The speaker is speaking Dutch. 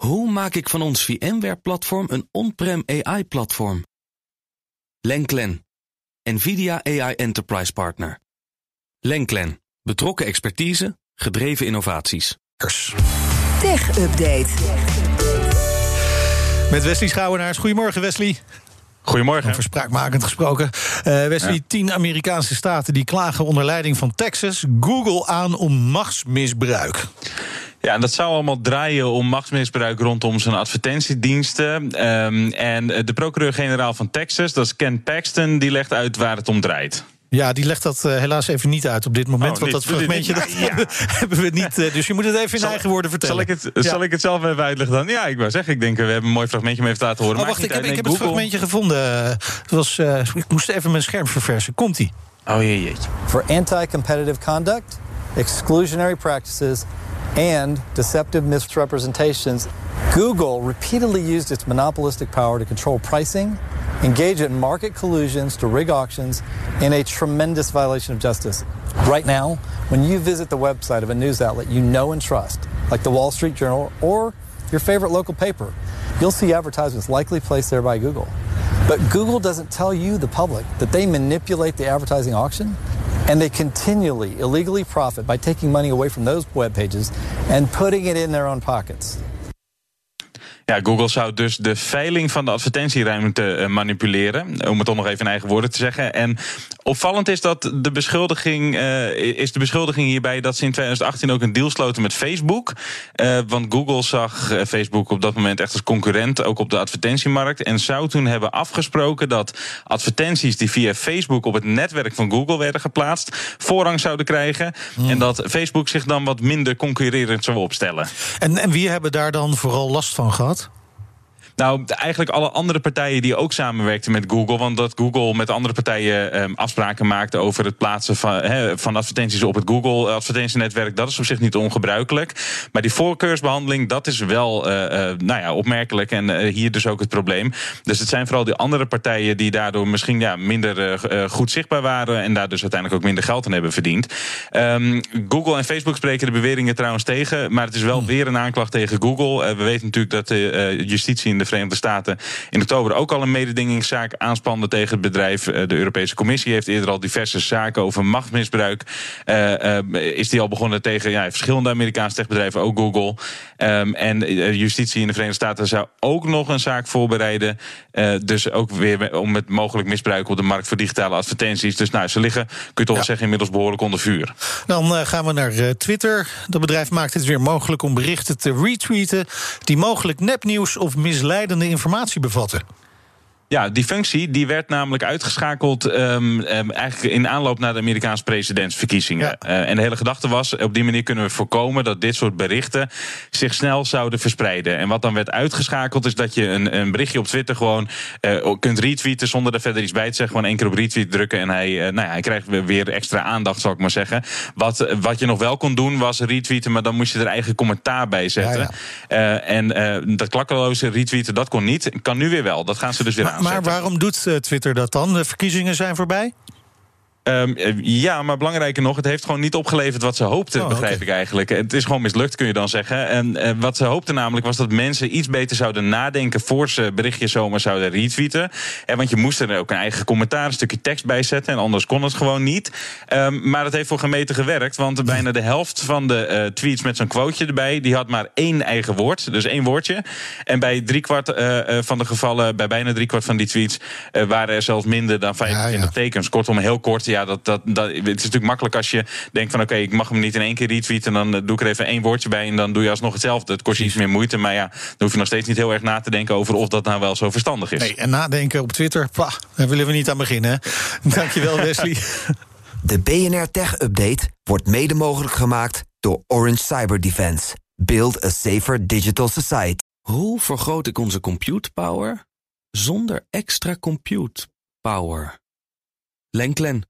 Hoe maak ik van ons VMware-platform een on-prem AI-platform? Lenklen, NVIDIA AI Enterprise Partner. Lenklen, betrokken expertise, gedreven innovaties. Tech Update. Met Wesley Schouwenaars. Goedemorgen, Wesley. Goedemorgen. Over spraakmakend gesproken. Uh, Wesley, ja. tien Amerikaanse staten die klagen onder leiding van Texas Google aan om machtsmisbruik. Ja, en dat zou allemaal draaien om machtsmisbruik rondom zijn advertentiediensten. Um, en de procureur-generaal van Texas, dat is Ken Paxton, die legt uit waar het om draait. Ja, die legt dat uh, helaas even niet uit op dit moment. Oh, want dat fragmentje dat ja. hebben we niet. Uh, dus je moet het even in zal, eigen woorden vertellen. Zal ik, het, ja. zal ik het zelf even uitleggen dan? Ja, ik wou zeggen, ik denk, we hebben een mooi fragmentje mee even laten horen. Oh, wacht, ik heb, ik heb het fragmentje gevonden. Het was, uh, ik moest even mijn scherm verversen. Komt-ie. Oh jee, jeetje. For anti-competitive conduct, exclusionary practices and deceptive misrepresentations, Google repeatedly used its monopolistic power to control pricing, engage in market collusions to rig auctions, in a tremendous violation of justice. Right now, when you visit the website of a news outlet you know and trust, like the Wall Street Journal or your favorite local paper, you'll see advertisements likely placed there by Google. But Google doesn't tell you, the public, that they manipulate the advertising auction and they continually illegally profit by taking money away from those web pages and putting it in their own pockets. Ja, Google zou dus de veiling van de advertentieruimte manipuleren. Om het toch nog even in eigen woorden te zeggen. En opvallend is dat de beschuldiging, uh, is de beschuldiging hierbij dat ze in 2018 ook een deal sloten met Facebook. Uh, want Google zag Facebook op dat moment echt als concurrent, ook op de advertentiemarkt. En zou toen hebben afgesproken dat advertenties die via Facebook op het netwerk van Google werden geplaatst, voorrang zouden krijgen. Hmm. En dat Facebook zich dan wat minder concurrerend zou opstellen. En, en wie hebben daar dan vooral last van gehad? Nou, eigenlijk alle andere partijen die ook samenwerkten met Google. Want dat Google met andere partijen um, afspraken maakte over het plaatsen van, he, van advertenties op het Google advertentienetwerk, dat is op zich niet ongebruikelijk. Maar die voorkeursbehandeling, dat is wel uh, uh, nou ja, opmerkelijk. En uh, hier dus ook het probleem. Dus het zijn vooral die andere partijen die daardoor misschien ja, minder goed zichtbaar waren. En daar dus uiteindelijk ook minder geld aan hebben verdiend. Um, Google en Facebook spreken de beweringen trouwens tegen. Maar het is wel hmm. weer een aanklacht tegen Google. we weten natuurlijk dat de justitie in de Verenigde Staten in oktober ook al een mededingingszaak aanspande tegen het bedrijf. De Europese Commissie heeft eerder al diverse zaken over machtsmisbruik. Uh, uh, is die al begonnen tegen ja, verschillende Amerikaanse techbedrijven, ook Google. Um, en justitie in de Verenigde Staten zou ook nog een zaak voorbereiden. Dus ook weer om het mogelijk misbruik op de markt voor digitale advertenties. Dus nou, ze liggen, kun je toch wel zeggen, inmiddels behoorlijk onder vuur. Dan gaan we naar Twitter. Dat bedrijf maakt het weer mogelijk om berichten te retweeten die mogelijk nepnieuws of misleiding informatie bevatten. Ja, die functie die werd namelijk uitgeschakeld um, um, eigenlijk in aanloop naar de Amerikaanse presidentsverkiezingen. Ja. Uh, en de hele gedachte was, op die manier kunnen we voorkomen dat dit soort berichten zich snel zouden verspreiden. En wat dan werd uitgeschakeld is dat je een, een berichtje op Twitter gewoon uh, kunt retweeten zonder er verder iets bij te zeggen. Gewoon één keer op retweet drukken en hij, uh, nou ja, hij krijgt weer extra aandacht, zal ik maar zeggen. Wat, wat je nog wel kon doen was retweeten, maar dan moest je er eigen commentaar bij zetten. Ja, ja. en dat klakkeloze retweeten, dat kon niet. Kan nu weer wel. Dat gaan ze dus weer aan. Maar waarom doet Twitter dat dan? De verkiezingen zijn voorbij? Um, ja, maar belangrijker nog, het heeft gewoon niet opgeleverd wat ze hoopten, oh, begrijp okay. ik eigenlijk. Het is gewoon mislukt, kun je dan zeggen. En uh, wat ze hoopten namelijk was dat mensen iets beter zouden nadenken voor ze berichtjes zomaar zouden retweeten. En want je moest er ook een eigen commentaar, een stukje tekst bij zetten. En anders kon het gewoon niet. Um, maar dat heeft voor gemeten gewerkt, want bijna de helft van de uh, tweets met zo'n quoteje erbij, die had maar één eigen woord, dus één woordje. En bij driekwart uh, van de gevallen, bij bijna driekwart van die tweets, waren er zelfs minder dan 25 ja, ja. tekens. Kortom, heel kort ja, dat, dat, dat, het is natuurlijk makkelijk als je denkt van oké, okay, ik mag hem niet in één keer retweeten. Dan doe ik er even één woordje bij en dan doe je alsnog hetzelfde. Het kost je iets meer moeite, maar ja, dan hoef je nog steeds niet heel erg na te denken over of dat nou wel zo verstandig is. Nee, en nadenken op Twitter, pah, daar willen we niet aan beginnen. Dankjewel, Wesley. De BNR Tech Update wordt mede mogelijk gemaakt door Orange Cyber Defense. Build a safer digital society. Hoe vergroot ik onze compute power zonder extra compute power? Lenklen,